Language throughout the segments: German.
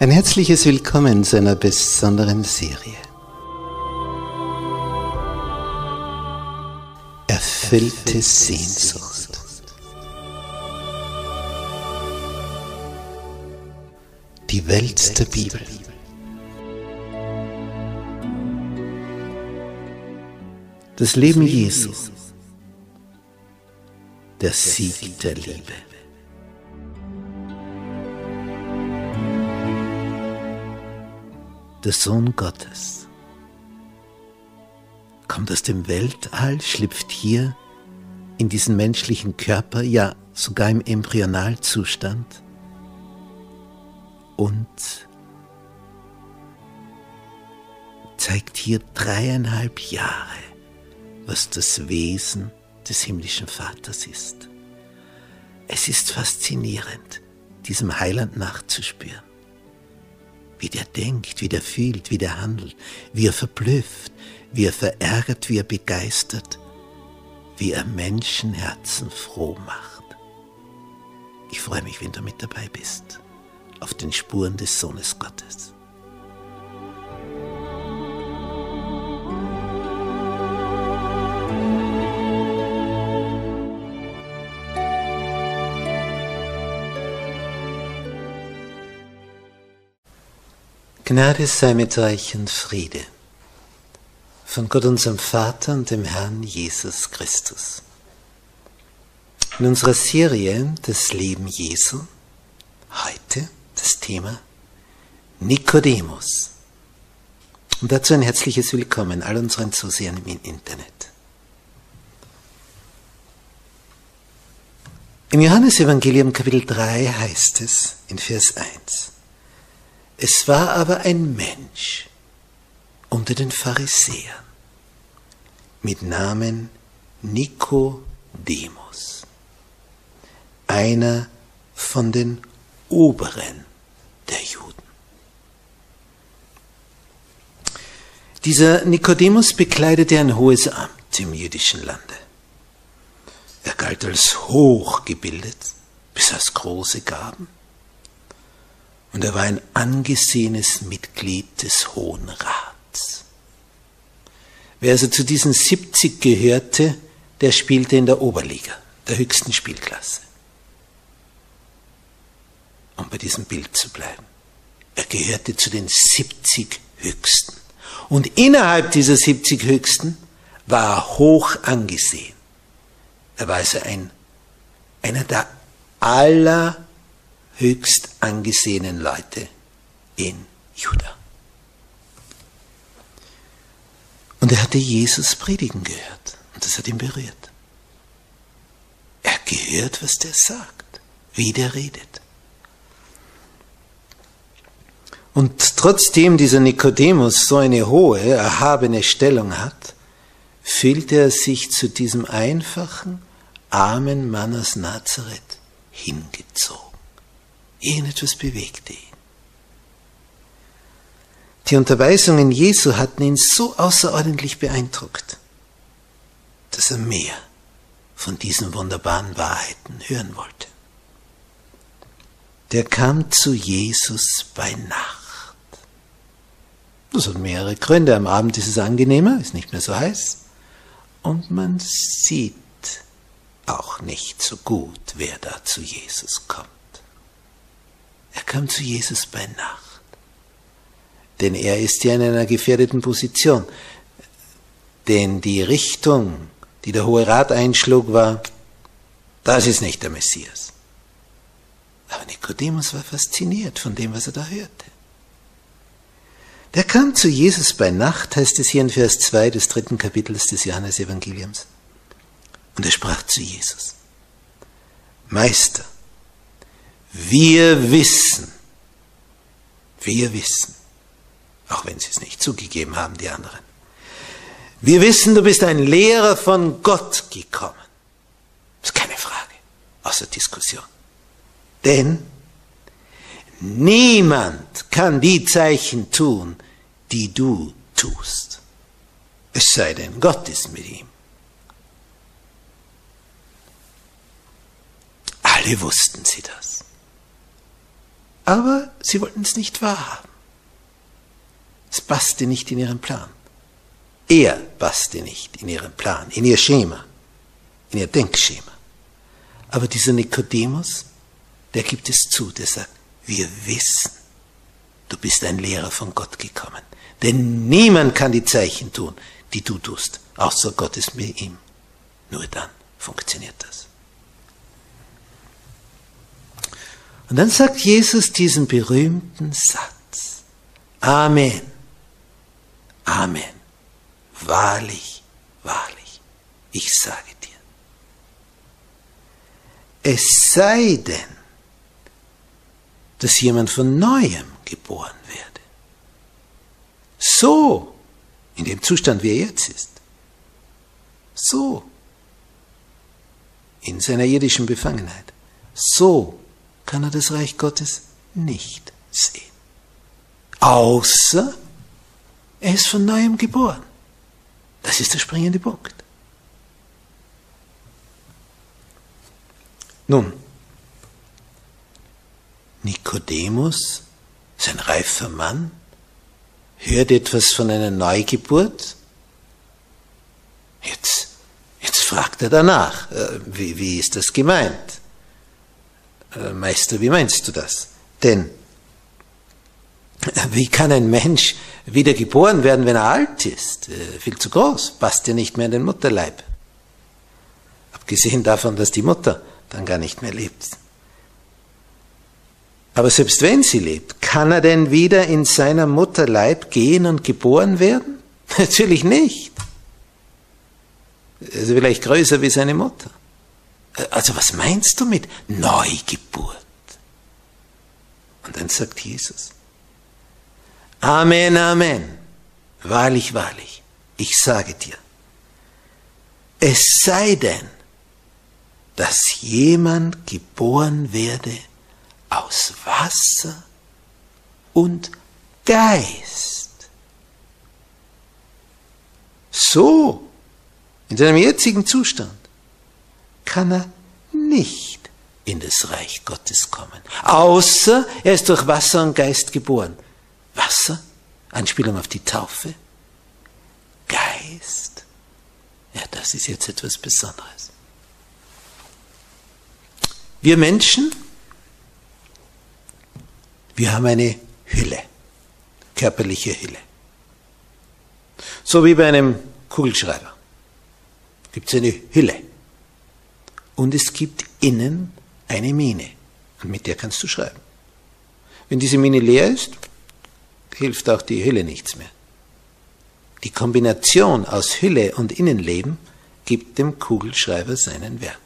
Ein herzliches Willkommen zu einer besonderen Serie. Erfüllte Sehnsucht. Die Welt der Bibel. Das Leben Jesu. Der Sieg der Liebe. Der Sohn Gottes. Kommt aus dem Weltall, schlüpft hier in diesen menschlichen Körper, ja sogar im Embryonalzustand und zeigt hier dreieinhalb Jahre, was das Wesen des himmlischen Vaters ist. Es ist faszinierend, diesem Heiland nachzuspüren wie der denkt, wie der fühlt, wie der handelt, wie er verblüfft, wie er verärgert, wie er begeistert, wie er Menschenherzen froh macht. Ich freue mich, wenn du mit dabei bist, auf den Spuren des Sohnes Gottes. Gnade sei mit euch und Friede von Gott unserem Vater und dem Herrn Jesus Christus. In unserer Serie Das Leben Jesu heute das Thema Nikodemus. Und dazu ein herzliches Willkommen all unseren Zusehern im Internet. Im Johannesevangelium Kapitel 3 heißt es in Vers 1, es war aber ein Mensch unter den Pharisäern mit Namen Nikodemus, einer von den Oberen der Juden. Dieser Nikodemus bekleidete ein hohes Amt im jüdischen Lande. Er galt als hochgebildet, besaß große Gaben und er war ein angesehenes Mitglied des Hohen Rats. Wer also zu diesen 70 gehörte, der spielte in der Oberliga, der höchsten Spielklasse. Um bei diesem Bild zu bleiben. Er gehörte zu den 70 Höchsten. Und innerhalb dieser 70 Höchsten war er hoch angesehen. Er war also ein, einer der aller höchst angesehenen Leute in Juda. Und er hatte Jesus predigen gehört und das hat ihn berührt. Er gehört, was der sagt, wie der redet. Und trotzdem dieser Nikodemus so eine hohe, erhabene Stellung hat, fühlt er sich zu diesem einfachen, armen Mann aus Nazareth hingezogen. Irgendetwas bewegte ihn. Die Unterweisungen Jesu hatten ihn so außerordentlich beeindruckt, dass er mehr von diesen wunderbaren Wahrheiten hören wollte. Der kam zu Jesus bei Nacht. Das hat mehrere Gründe. Am Abend ist es angenehmer, ist nicht mehr so heiß. Und man sieht auch nicht so gut, wer da zu Jesus kommt. Er kam zu Jesus bei Nacht. Denn er ist ja in einer gefährdeten Position. Denn die Richtung, die der Hohe Rat einschlug, war, das ist nicht der Messias. Aber Nikodemus war fasziniert von dem, was er da hörte. Der kam zu Jesus bei Nacht, heißt es hier in Vers 2 des dritten Kapitels des Johannesevangeliums. Und er sprach zu Jesus, Meister, wir wissen, wir wissen, auch wenn sie es nicht zugegeben haben, die anderen. Wir wissen, du bist ein Lehrer von Gott gekommen. Das ist keine Frage, außer Diskussion. Denn niemand kann die Zeichen tun, die du tust. Es sei denn, Gott ist mit ihm. Alle wussten sie das. Aber sie wollten es nicht wahrhaben. Es passte nicht in ihren Plan. Er passte nicht in ihren Plan, in ihr Schema, in ihr Denkschema. Aber dieser Nikodemus, der gibt es zu, der sagt, wir wissen, du bist ein Lehrer von Gott gekommen. Denn niemand kann die Zeichen tun, die du tust, außer Gott ist mit ihm. Nur dann funktioniert das. Und dann sagt Jesus diesen berühmten Satz. Amen. Amen. Wahrlich, wahrlich, ich sage dir. Es sei denn, dass jemand von neuem geboren werde. So, in dem Zustand, wie er jetzt ist. So, in seiner irdischen Befangenheit. So kann er das Reich Gottes nicht sehen. Außer er ist von neuem geboren. Das ist der springende Punkt. Nun, Nikodemus ist ein reifer Mann, hört etwas von einer Neugeburt. Jetzt, jetzt fragt er danach, äh, wie, wie ist das gemeint? Äh, Meister, wie meinst du das? Denn wie kann ein Mensch wieder geboren werden, wenn er alt ist? Äh, viel zu groß, passt ja nicht mehr in den Mutterleib. Abgesehen davon, dass die Mutter dann gar nicht mehr lebt. Aber selbst wenn sie lebt, kann er denn wieder in seiner Mutterleib gehen und geboren werden? Natürlich nicht. Er ist vielleicht größer wie seine Mutter. Also was meinst du mit Neugeburt? Und dann sagt Jesus, Amen, Amen, wahrlich, wahrlich, ich sage dir, es sei denn, dass jemand geboren werde aus Wasser und Geist. So, in seinem jetzigen Zustand, kann er nicht in das Reich Gottes kommen. Außer er ist durch Wasser und Geist geboren. Wasser, Anspielung auf die Taufe. Geist, ja, das ist jetzt etwas Besonderes. Wir Menschen, wir haben eine Hülle, körperliche Hülle. So wie bei einem Kugelschreiber gibt es eine Hülle und es gibt innen eine Mine. Und mit der kannst du schreiben. Wenn diese Mine leer ist, hilft auch die Hülle nichts mehr. Die Kombination aus Hülle und Innenleben gibt dem Kugelschreiber seinen Wert.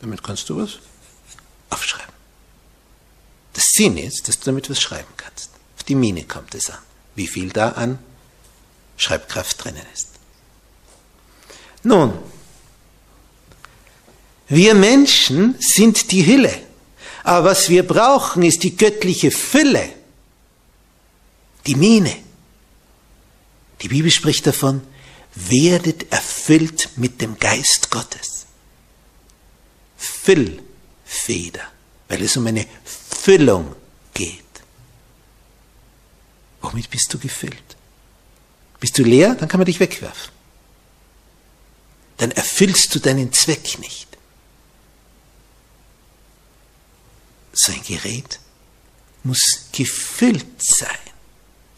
Damit kannst du was aufschreiben. Das Sinn ist, dass du damit was schreiben kannst. Auf die Mine kommt es an, wie viel da an Schreibkraft drinnen ist. Nun, wir Menschen sind die Hülle. Aber was wir brauchen, ist die göttliche Fülle, die Mine. Die Bibel spricht davon, werdet erfüllt mit dem Geist Gottes. Füllfeder, weil es um eine Füllung geht. Womit bist du gefüllt? Bist du leer, dann kann man dich wegwerfen. Dann erfüllst du deinen Zweck nicht. So ein Gerät muss gefüllt sein,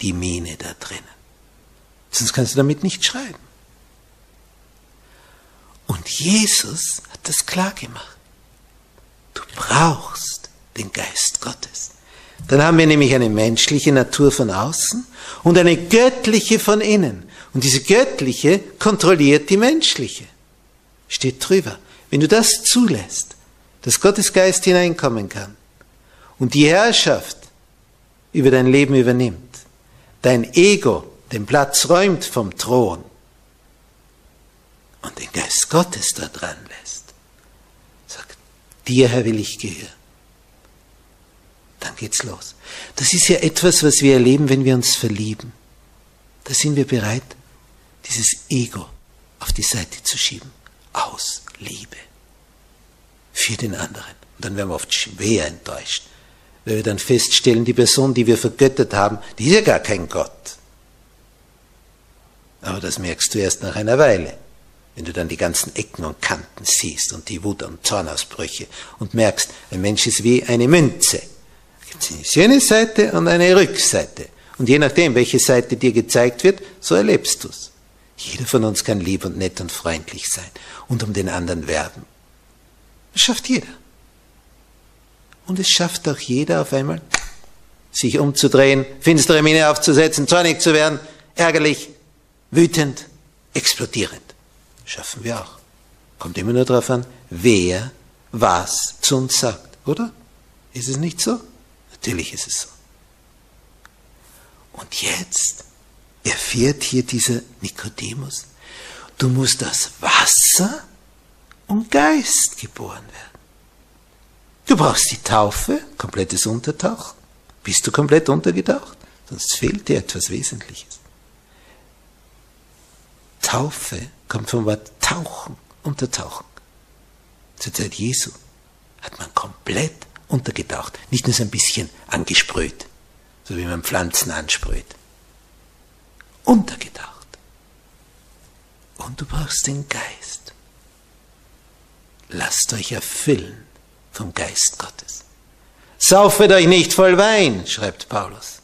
die Mine da drinnen. Sonst kannst du damit nicht schreiben. Und Jesus hat das klar gemacht. Du brauchst den Geist Gottes. Dann haben wir nämlich eine menschliche Natur von außen und eine göttliche von innen. Und diese göttliche kontrolliert die menschliche. Steht drüber. Wenn du das zulässt, dass Gottes Geist hineinkommen kann, und die Herrschaft über dein Leben übernimmt, dein Ego den Platz räumt vom Thron und den Geist Gottes da dran lässt, sagt, dir Herr will ich gehören. Dann geht's los. Das ist ja etwas, was wir erleben, wenn wir uns verlieben. Da sind wir bereit, dieses Ego auf die Seite zu schieben. Aus Liebe. Für den anderen. Und dann werden wir oft schwer enttäuscht, weil wir dann feststellen, die Person, die wir vergöttert haben, die ist ja gar kein Gott. Aber das merkst du erst nach einer Weile, wenn du dann die ganzen Ecken und Kanten siehst und die Wut- und Zornausbrüche und merkst, ein Mensch ist wie eine Münze. Da gibt es eine schöne Seite und eine Rückseite. Und je nachdem, welche Seite dir gezeigt wird, so erlebst du's. Jeder von uns kann lieb und nett und freundlich sein und um den anderen werben. Das schafft jeder. Und es schafft auch jeder auf einmal, sich umzudrehen, finstere Miene aufzusetzen, zornig zu werden, ärgerlich, wütend, explodierend. Schaffen wir auch. Kommt immer nur darauf an, wer was zu uns sagt, oder? Ist es nicht so? Natürlich ist es so. Und jetzt erfährt hier dieser Nikodemus, du musst aus Wasser und Geist geboren werden. Du brauchst die Taufe, komplettes Untertauchen. Bist du komplett untergetaucht? Sonst fehlt dir etwas Wesentliches. Taufe kommt vom Wort tauchen, untertauchen. Zur Zeit Jesu hat man komplett untergetaucht, nicht nur so ein bisschen angesprüht, so wie man Pflanzen ansprüht. Untergetaucht. Und du brauchst den Geist. Lasst euch erfüllen vom Geist Gottes. Saufet euch nicht voll Wein, schreibt Paulus.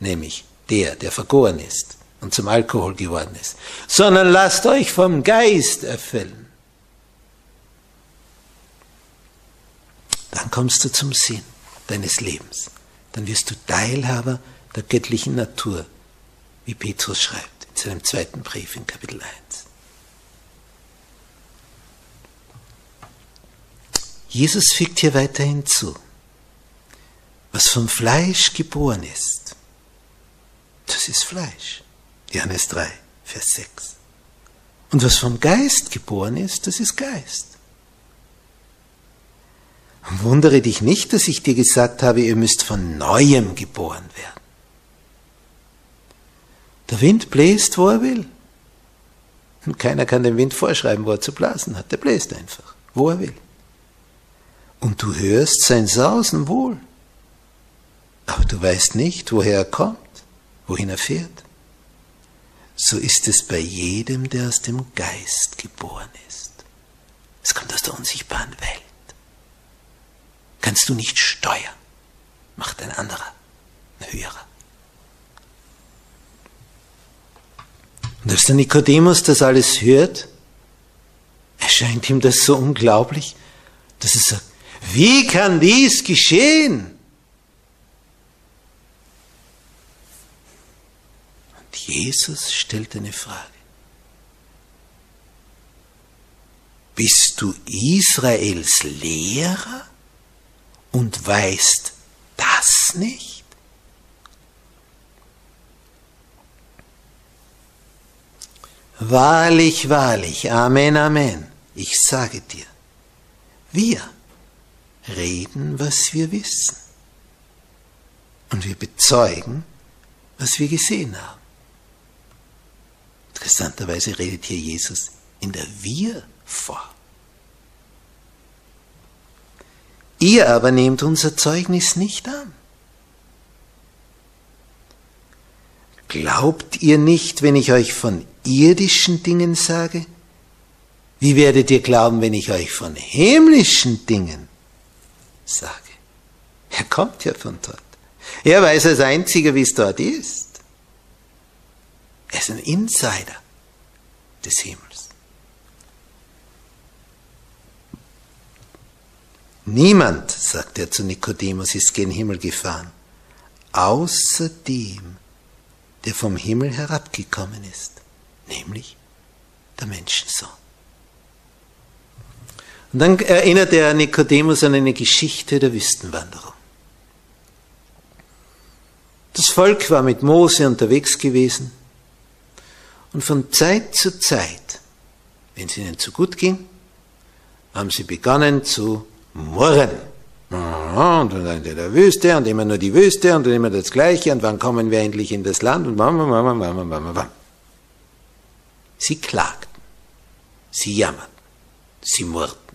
Nämlich der, der vergoren ist und zum Alkohol geworden ist, sondern lasst euch vom Geist erfüllen. Dann kommst du zum Sinn deines Lebens. Dann wirst du Teilhaber der göttlichen Natur, wie Petrus schreibt in seinem zweiten Brief in Kapitel 1. Jesus fügt hier weiter hinzu, was vom Fleisch geboren ist, das ist Fleisch. Johannes 3, Vers 6. Und was vom Geist geboren ist, das ist Geist. wundere dich nicht, dass ich dir gesagt habe, ihr müsst von neuem geboren werden. Der Wind bläst, wo er will. Und keiner kann dem Wind vorschreiben, wo er zu blasen hat. Der bläst einfach, wo er will. Und du hörst sein Sausen wohl. Aber du weißt nicht, woher er kommt, wohin er fährt. So ist es bei jedem, der aus dem Geist geboren ist. Es kommt aus der unsichtbaren Welt. Kannst du nicht steuern, macht ein anderer, ein höherer. Und als der Nikodemus das alles hört, erscheint ihm das so unglaublich, dass er sagt, wie kann dies geschehen? Und Jesus stellt eine Frage. Bist du Israels Lehrer und weißt das nicht? Wahrlich, wahrlich, Amen, Amen, ich sage dir, wir reden, was wir wissen. Und wir bezeugen, was wir gesehen haben. Interessanterweise redet hier Jesus in der Wir-Form. Ihr aber nehmt unser Zeugnis nicht an. Glaubt ihr nicht, wenn ich euch von irdischen Dingen sage? Wie werdet ihr glauben, wenn ich euch von himmlischen Dingen sage? Er kommt ja von dort. Er weiß als einziger, wie es dort ist. Er ist ein Insider des Himmels. Niemand, sagt er zu Nikodemus, ist gen Himmel gefahren, außer dem, der vom Himmel herabgekommen ist, nämlich der Menschensohn. Und dann erinnert er Nikodemus an eine Geschichte der Wüstenwanderung. Das Volk war mit Mose unterwegs gewesen und von Zeit zu Zeit, wenn es ihnen zu gut ging, haben sie begonnen zu murren. Und dann in der Wüste und immer nur die Wüste und immer das Gleiche und wann kommen wir endlich in das Land und bam, bam, bam, bam, bam, bam. Sie klagten, sie jammerten, sie murrten.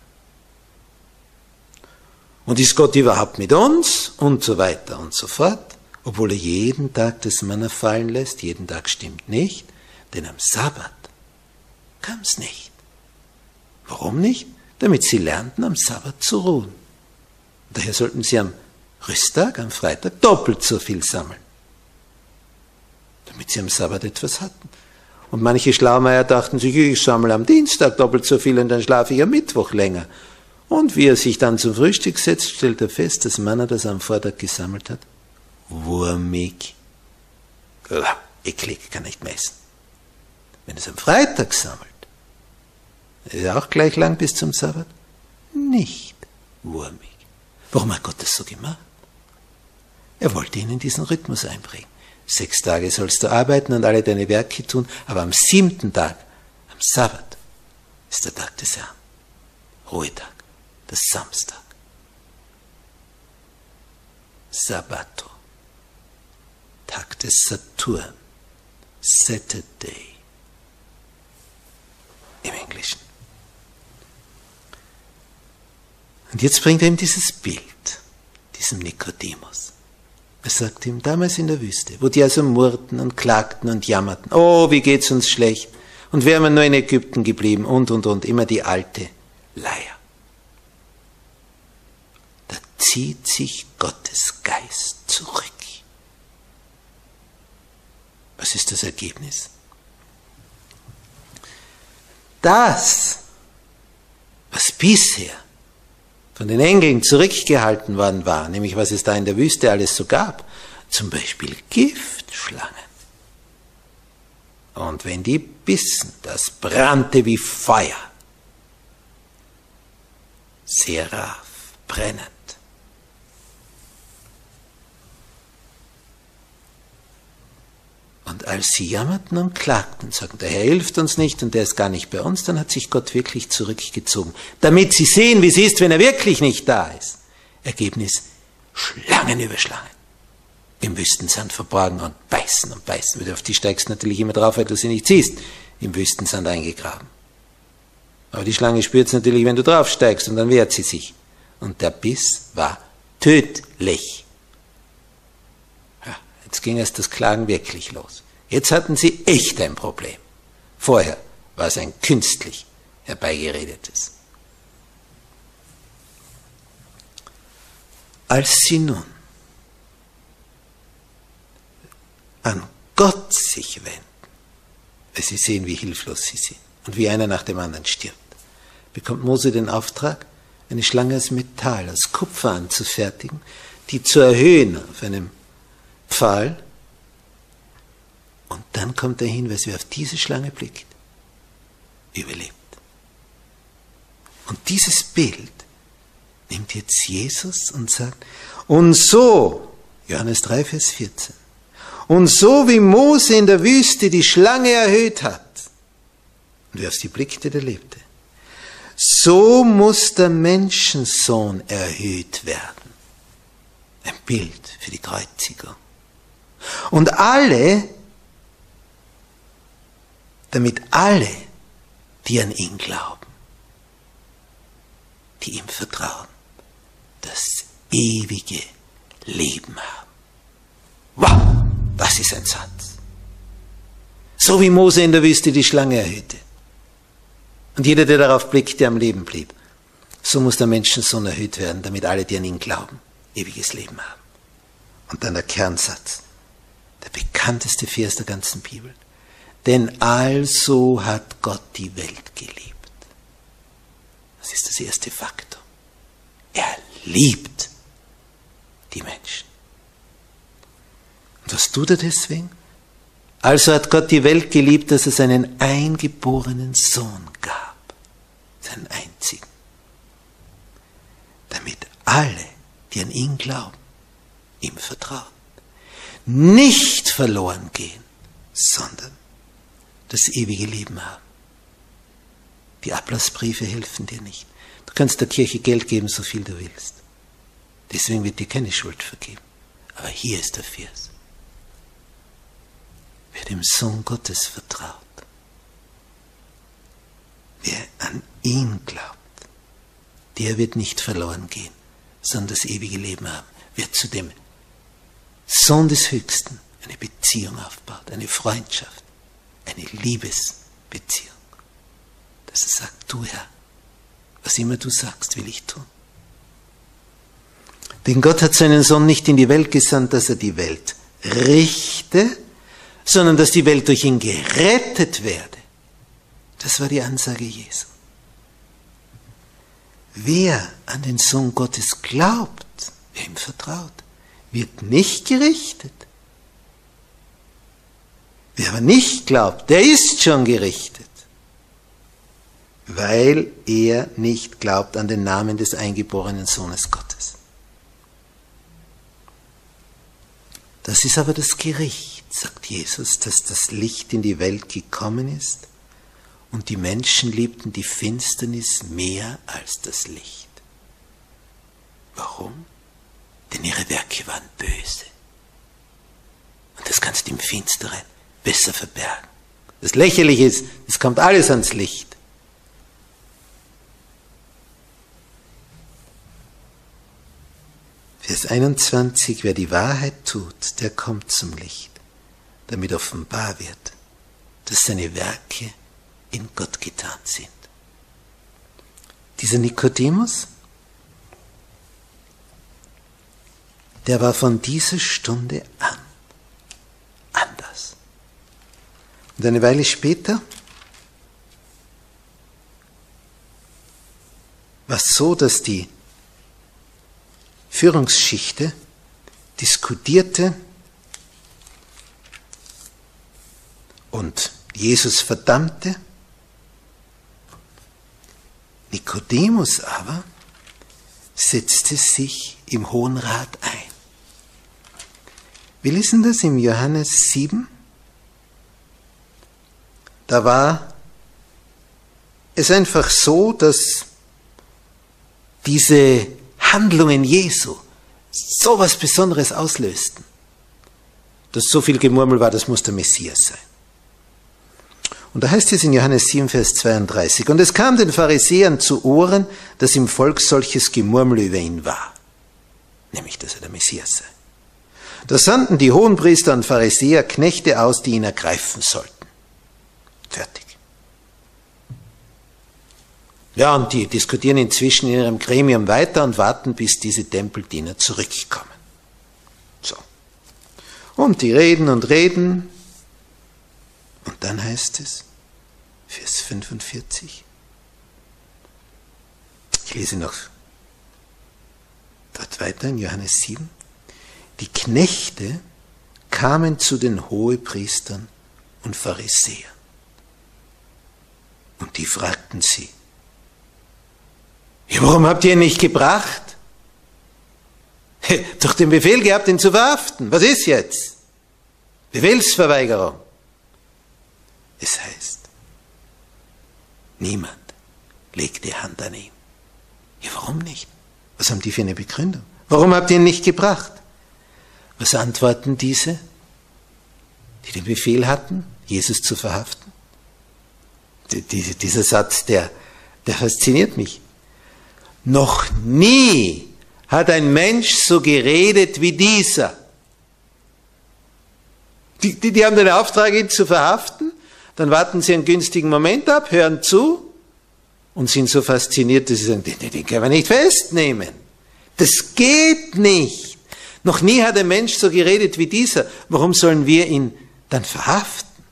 Und ist Gott überhaupt mit uns? Und so weiter und so fort. Obwohl er jeden Tag das Manna fallen lässt, jeden Tag stimmt nicht, denn am Sabbat kam es nicht. Warum nicht? Damit sie lernten, am Sabbat zu ruhen. Daher sollten sie am Rüsttag, am Freitag, doppelt so viel sammeln. Damit sie am Sabbat etwas hatten. Und manche Schlaumeier dachten sich, ich sammle am Dienstag doppelt so viel und dann schlafe ich am Mittwoch länger. Und wie er sich dann zum Frühstück setzt, stellt er fest, dass Manna, das er am Vortag gesammelt hat, wurmig, eklig, kann nicht messen. Wenn es am Freitag sammelt, ist er auch gleich lang bis zum Sabbat, nicht wurmig. Warum hat Gott das so gemacht? Er wollte ihnen diesen Rhythmus einbringen. Sechs Tage sollst du arbeiten und alle deine Werke tun, aber am siebten Tag, am Sabbat, ist der Tag des Herrn. Ruhetag, das Samstag. Sabbato, Tag des Saturn, Saturday im Englischen. Und jetzt bringt er ihm dieses Bild, diesem Nikodemus. Er sagt ihm, damals in der Wüste, wo die also murrten und klagten und jammerten, oh, wie geht's uns schlecht, und wären wir nur in Ägypten geblieben, und, und, und, immer die alte Leier. Zieht sich Gottes Geist zurück. Was ist das Ergebnis? Das, was bisher von den Engeln zurückgehalten worden war, nämlich was es da in der Wüste alles so gab, zum Beispiel Giftschlangen. Und wenn die bissen, das brannte wie Feuer. Seraph, brennend. Und als sie jammerten und klagten, sagten, der Herr hilft uns nicht und der ist gar nicht bei uns, dann hat sich Gott wirklich zurückgezogen, damit sie sehen, wie es ist, wenn er wirklich nicht da ist. Ergebnis, Schlangen über Schlangen. Im Wüstensand verborgen und beißen und beißen. Weil auf die steigst natürlich immer drauf, weil du sie nicht siehst. Im Wüstensand eingegraben. Aber die Schlange spürt es natürlich, wenn du draufsteigst und dann wehrt sie sich. Und der Biss war tödlich. Jetzt ging es das Klagen wirklich los. Jetzt hatten sie echt ein Problem. Vorher war es ein künstlich herbeigeredetes. Als sie nun an Gott sich wenden, weil sie sehen, wie hilflos sie sind und wie einer nach dem anderen stirbt, bekommt Mose den Auftrag, eine Schlange aus Metall, aus Kupfer anzufertigen, die zu erhöhen auf einem Pfahl. Und dann kommt der Hinweis, wer auf diese Schlange blickt, überlebt. Und dieses Bild nimmt jetzt Jesus und sagt, und so, Johannes 3, Vers 14, und so wie Mose in der Wüste die Schlange erhöht hat, und wer auf sie blickte, der lebte, so muss der Menschensohn erhöht werden. Ein Bild für die Kreuzigung. Und alle, damit alle, die an ihn glauben, die ihm vertrauen, das ewige Leben haben. Wow, das ist ein Satz. So wie Mose in der Wüste die Schlange erhöhte. Und jeder, der darauf blickt, der am Leben blieb. So muss der Menschensohn erhöht werden, damit alle, die an ihn glauben, ewiges Leben haben. Und dann der Kernsatz der bekannteste Vers der ganzen Bibel. Denn also hat Gott die Welt geliebt. Das ist das erste Faktum. Er liebt die Menschen. Und was tut er deswegen? Also hat Gott die Welt geliebt, dass es einen eingeborenen Sohn gab, seinen einzigen, damit alle, die an ihn glauben, ihm vertrauen nicht verloren gehen, sondern das ewige Leben haben. Die Ablassbriefe helfen dir nicht. Du kannst der Kirche Geld geben, so viel du willst. Deswegen wird dir keine Schuld vergeben. Aber hier ist der Vers. Wer dem Sohn Gottes vertraut, wer an ihn glaubt, der wird nicht verloren gehen, sondern das ewige Leben haben. Wer zu dem Sohn des Höchsten eine Beziehung aufbaut, eine Freundschaft, eine Liebesbeziehung. Dass er sagt, du Herr, was immer du sagst, will ich tun. Denn Gott hat seinen Sohn nicht in die Welt gesandt, dass er die Welt richte, sondern dass die Welt durch ihn gerettet werde. Das war die Ansage Jesu. Wer an den Sohn Gottes glaubt, wer ihm vertraut, wird nicht gerichtet. Wer aber nicht glaubt, der ist schon gerichtet, weil er nicht glaubt an den Namen des eingeborenen Sohnes Gottes. Das ist aber das Gericht, sagt Jesus, dass das Licht in die Welt gekommen ist und die Menschen liebten die Finsternis mehr als das Licht. Warum? Denn ihre Werke waren böse. Und das kannst du im Finsteren besser verbergen. Das Lächerliche ist, es kommt alles ans Licht. Vers 21, wer die Wahrheit tut, der kommt zum Licht, damit offenbar wird, dass seine Werke in Gott getan sind. Dieser Nikodemus, der war von dieser Stunde an anders. Und eine Weile später war es so, dass die Führungsschichte diskutierte und Jesus verdammte Nikodemus aber setzte sich im Hohen Rat ein. Wir lesen das im Johannes 7. Da war es einfach so, dass diese Handlungen Jesu so was Besonderes auslösten, dass so viel Gemurmel war, das muss der Messias sein. Und da heißt es in Johannes 7, Vers 32, und es kam den Pharisäern zu Ohren, dass im Volk solches Gemurmel über ihn war, nämlich dass er der Messias sei. Da sandten die Hohenpriester und Pharisäer Knechte aus, die ihn ergreifen sollten. Fertig. Ja, und die diskutieren inzwischen in ihrem Gremium weiter und warten, bis diese Tempeldiener zurückkommen. So. Und die reden und reden, und dann heißt es, Vers 45, ich lese noch dort weiter in Johannes 7, die Knechte kamen zu den Hohepriestern und Pharisäern. Und die fragten sie, ja, warum habt ihr ihn nicht gebracht? Doch den Befehl gehabt, ihn zu verhaften. Was ist jetzt? Befehlsverweigerung. Es heißt, niemand legt die Hand an ihn. Ja, warum nicht? Was haben die für eine Begründung? Warum habt ihr ihn nicht gebracht? Was antworten diese, die den Befehl hatten, Jesus zu verhaften? dieser Satz, der, der fasziniert mich. Noch nie hat ein Mensch so geredet wie dieser. Die, die, die haben den Auftrag, ihn zu verhaften dann warten sie einen günstigen Moment ab, hören zu und sind so fasziniert, dass sie sagen, den, den können wir nicht festnehmen. Das geht nicht. Noch nie hat ein Mensch so geredet wie dieser. Warum sollen wir ihn dann verhaften?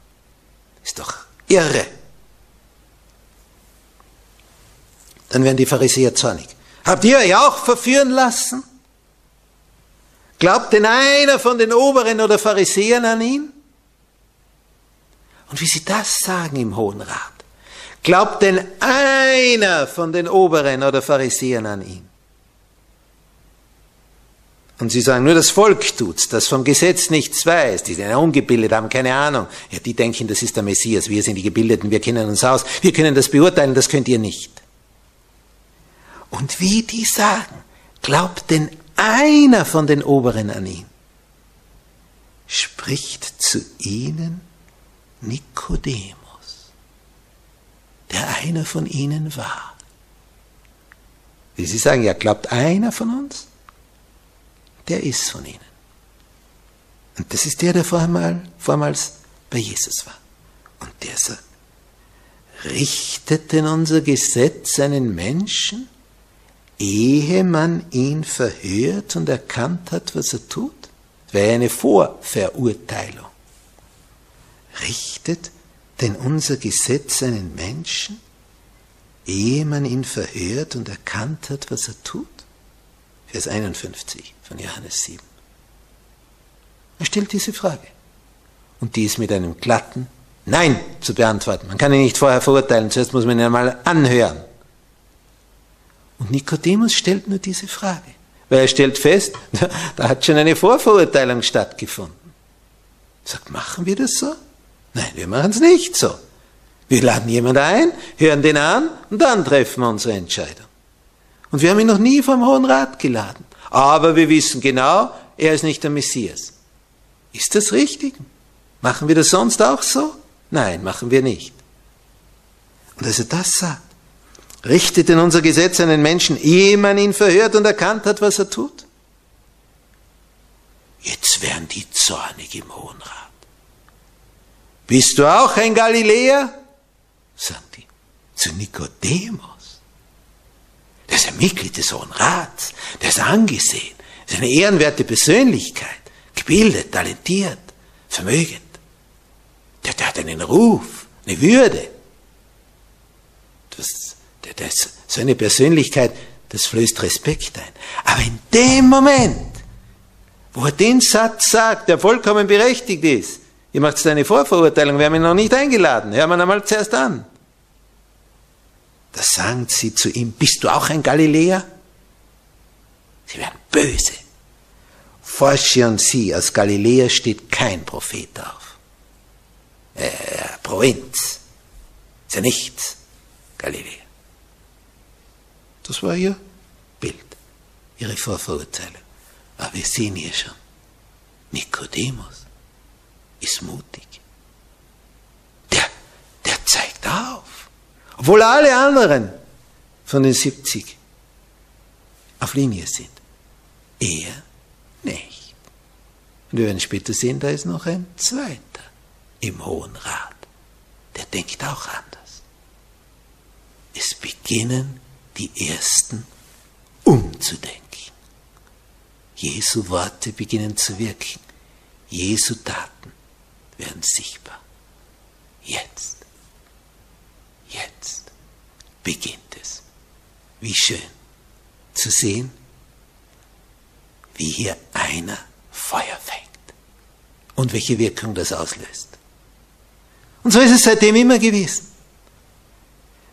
Ist doch irre. Dann werden die Pharisäer zornig. Habt ihr euch auch verführen lassen? Glaubt denn einer von den Oberen oder Pharisäern an ihn? Und wie sie das sagen im Hohen Rat, glaubt denn einer von den Oberen oder Pharisäern an ihn? Und sie sagen, nur das Volk tut's, das vom Gesetz nichts weiß. Die sind ja ungebildet, haben keine Ahnung. Ja, die denken, das ist der Messias. Wir sind die Gebildeten, wir kennen uns aus. Wir können das beurteilen, das könnt ihr nicht. Und wie die sagen, glaubt denn einer von den Oberen an ihn? Spricht zu ihnen Nikodemus, der einer von ihnen war. Wie Sie sagen, ja, glaubt einer von uns? Der ist von ihnen. Und das ist der, der vormals bei Jesus war. Und der sagt, richtet denn unser Gesetz einen Menschen, ehe man ihn verhört und erkannt hat, was er tut? Das wäre eine Vorverurteilung. Richtet denn unser Gesetz einen Menschen, ehe man ihn verhört und erkannt hat, was er tut? Vers 51 von Johannes 7. Er stellt diese Frage. Und die ist mit einem glatten Nein zu beantworten. Man kann ihn nicht vorher verurteilen, zuerst muss man ihn einmal anhören. Und Nikodemus stellt nur diese Frage, weil er stellt fest, da hat schon eine Vorverurteilung stattgefunden. Er sagt, machen wir das so? Nein, wir machen es nicht so. Wir laden jemanden ein, hören den an und dann treffen wir unsere Entscheidung. Und wir haben ihn noch nie vom Hohen Rat geladen. Aber wir wissen genau, er ist nicht der Messias. Ist das richtig? Machen wir das sonst auch so? Nein, machen wir nicht. Und als er das sagt, richtet in unser Gesetz einen Menschen, ehe man ihn verhört und erkannt hat, was er tut. Jetzt werden die zornig im Hohen Rat. Bist du auch ein Galiläer? sagen die zu Nikodemus. Der ist ein Mitglied des Hohen Rats, der ist angesehen, ist eine ehrenwerte Persönlichkeit, gebildet, talentiert, vermögend. Der, der hat einen Ruf, eine Würde. Das, der, der ist so eine Persönlichkeit, das flößt Respekt ein. Aber in dem Moment, wo er den Satz sagt, der vollkommen berechtigt ist, ihr macht eine Vorverurteilung, wir haben ihn noch nicht eingeladen, hören wir einmal zuerst an. Da sagen sie zu ihm, bist du auch ein Galiläer? Sie werden böse. Und sie, aus Galiläa steht kein Prophet auf. Äh, Provinz. Ist ja nichts. Galiläa. Das war ihr Bild, ihre Vorverurteilung. Aber wir sehen hier schon, Nikodemus ist mutig. Der, der zeigt auf. Obwohl alle anderen von den 70 auf Linie sind. Er nicht. Und wir werden später sehen, da ist noch ein zweiter im Hohen Rat. Der denkt auch anders. Es beginnen die Ersten umzudenken. Jesu Worte beginnen zu wirken. Jesu Taten werden sichtbar. Jetzt. Jetzt beginnt es. Wie schön zu sehen, wie hier einer Feuer fängt und welche Wirkung das auslöst. Und so ist es seitdem immer gewesen.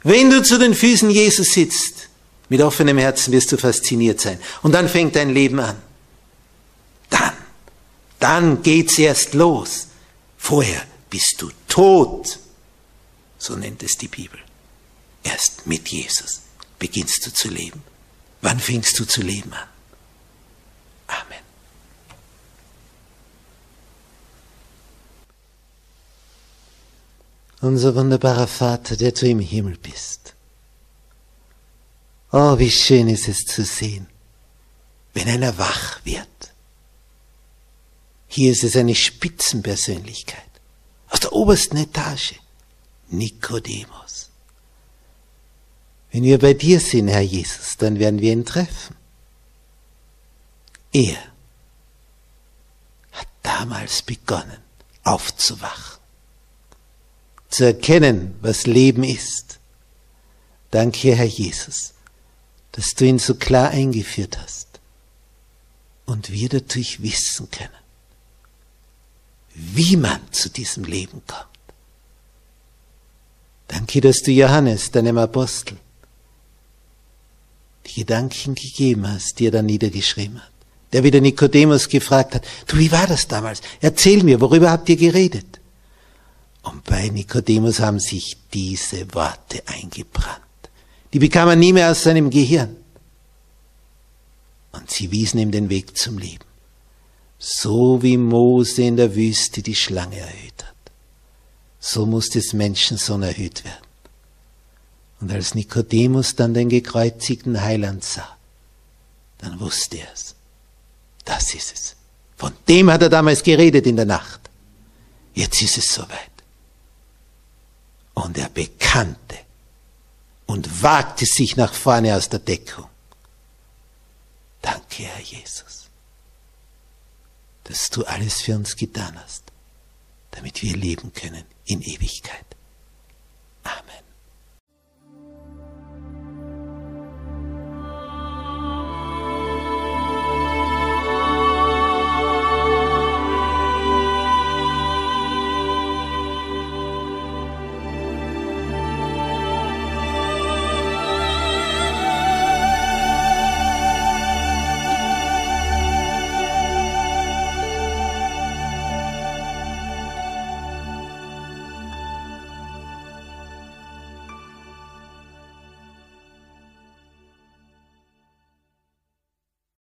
Wenn du zu den Füßen Jesus sitzt, mit offenem Herzen wirst du fasziniert sein. Und dann fängt dein Leben an. Dann, dann geht's erst los. Vorher bist du tot. So nennt es die Bibel. Erst mit Jesus beginnst du zu leben. Wann fängst du zu leben an? Amen. Unser wunderbarer Vater, der du im Himmel bist. Oh, wie schön ist es zu sehen, wenn einer wach wird. Hier ist es eine Spitzenpersönlichkeit aus der obersten Etage. Nikodemus. Wenn wir bei dir sind, Herr Jesus, dann werden wir ihn treffen. Er hat damals begonnen aufzuwachen, zu erkennen, was Leben ist. Danke, Herr Jesus, dass du ihn so klar eingeführt hast und wir dadurch wissen können, wie man zu diesem Leben kommt. Danke, dass du Johannes, deinem Apostel, die Gedanken gegeben hast, die er dann niedergeschrieben hat. Der wieder Nikodemus gefragt hat, du, wie war das damals? Erzähl mir, worüber habt ihr geredet? Und bei Nikodemus haben sich diese Worte eingebrannt. Die bekam er nie mehr aus seinem Gehirn. Und sie wiesen ihm den Weg zum Leben. So wie Mose in der Wüste die Schlange erhöht hat so muss des Menschensohn erhöht werden. Und als Nikodemus dann den gekreuzigten Heiland sah, dann wusste er es. Das ist es. Von dem hat er damals geredet in der Nacht. Jetzt ist es soweit. Und er bekannte und wagte sich nach vorne aus der Deckung. Danke, Herr Jesus, dass du alles für uns getan hast, damit wir leben können in Ewigkeit. Amen.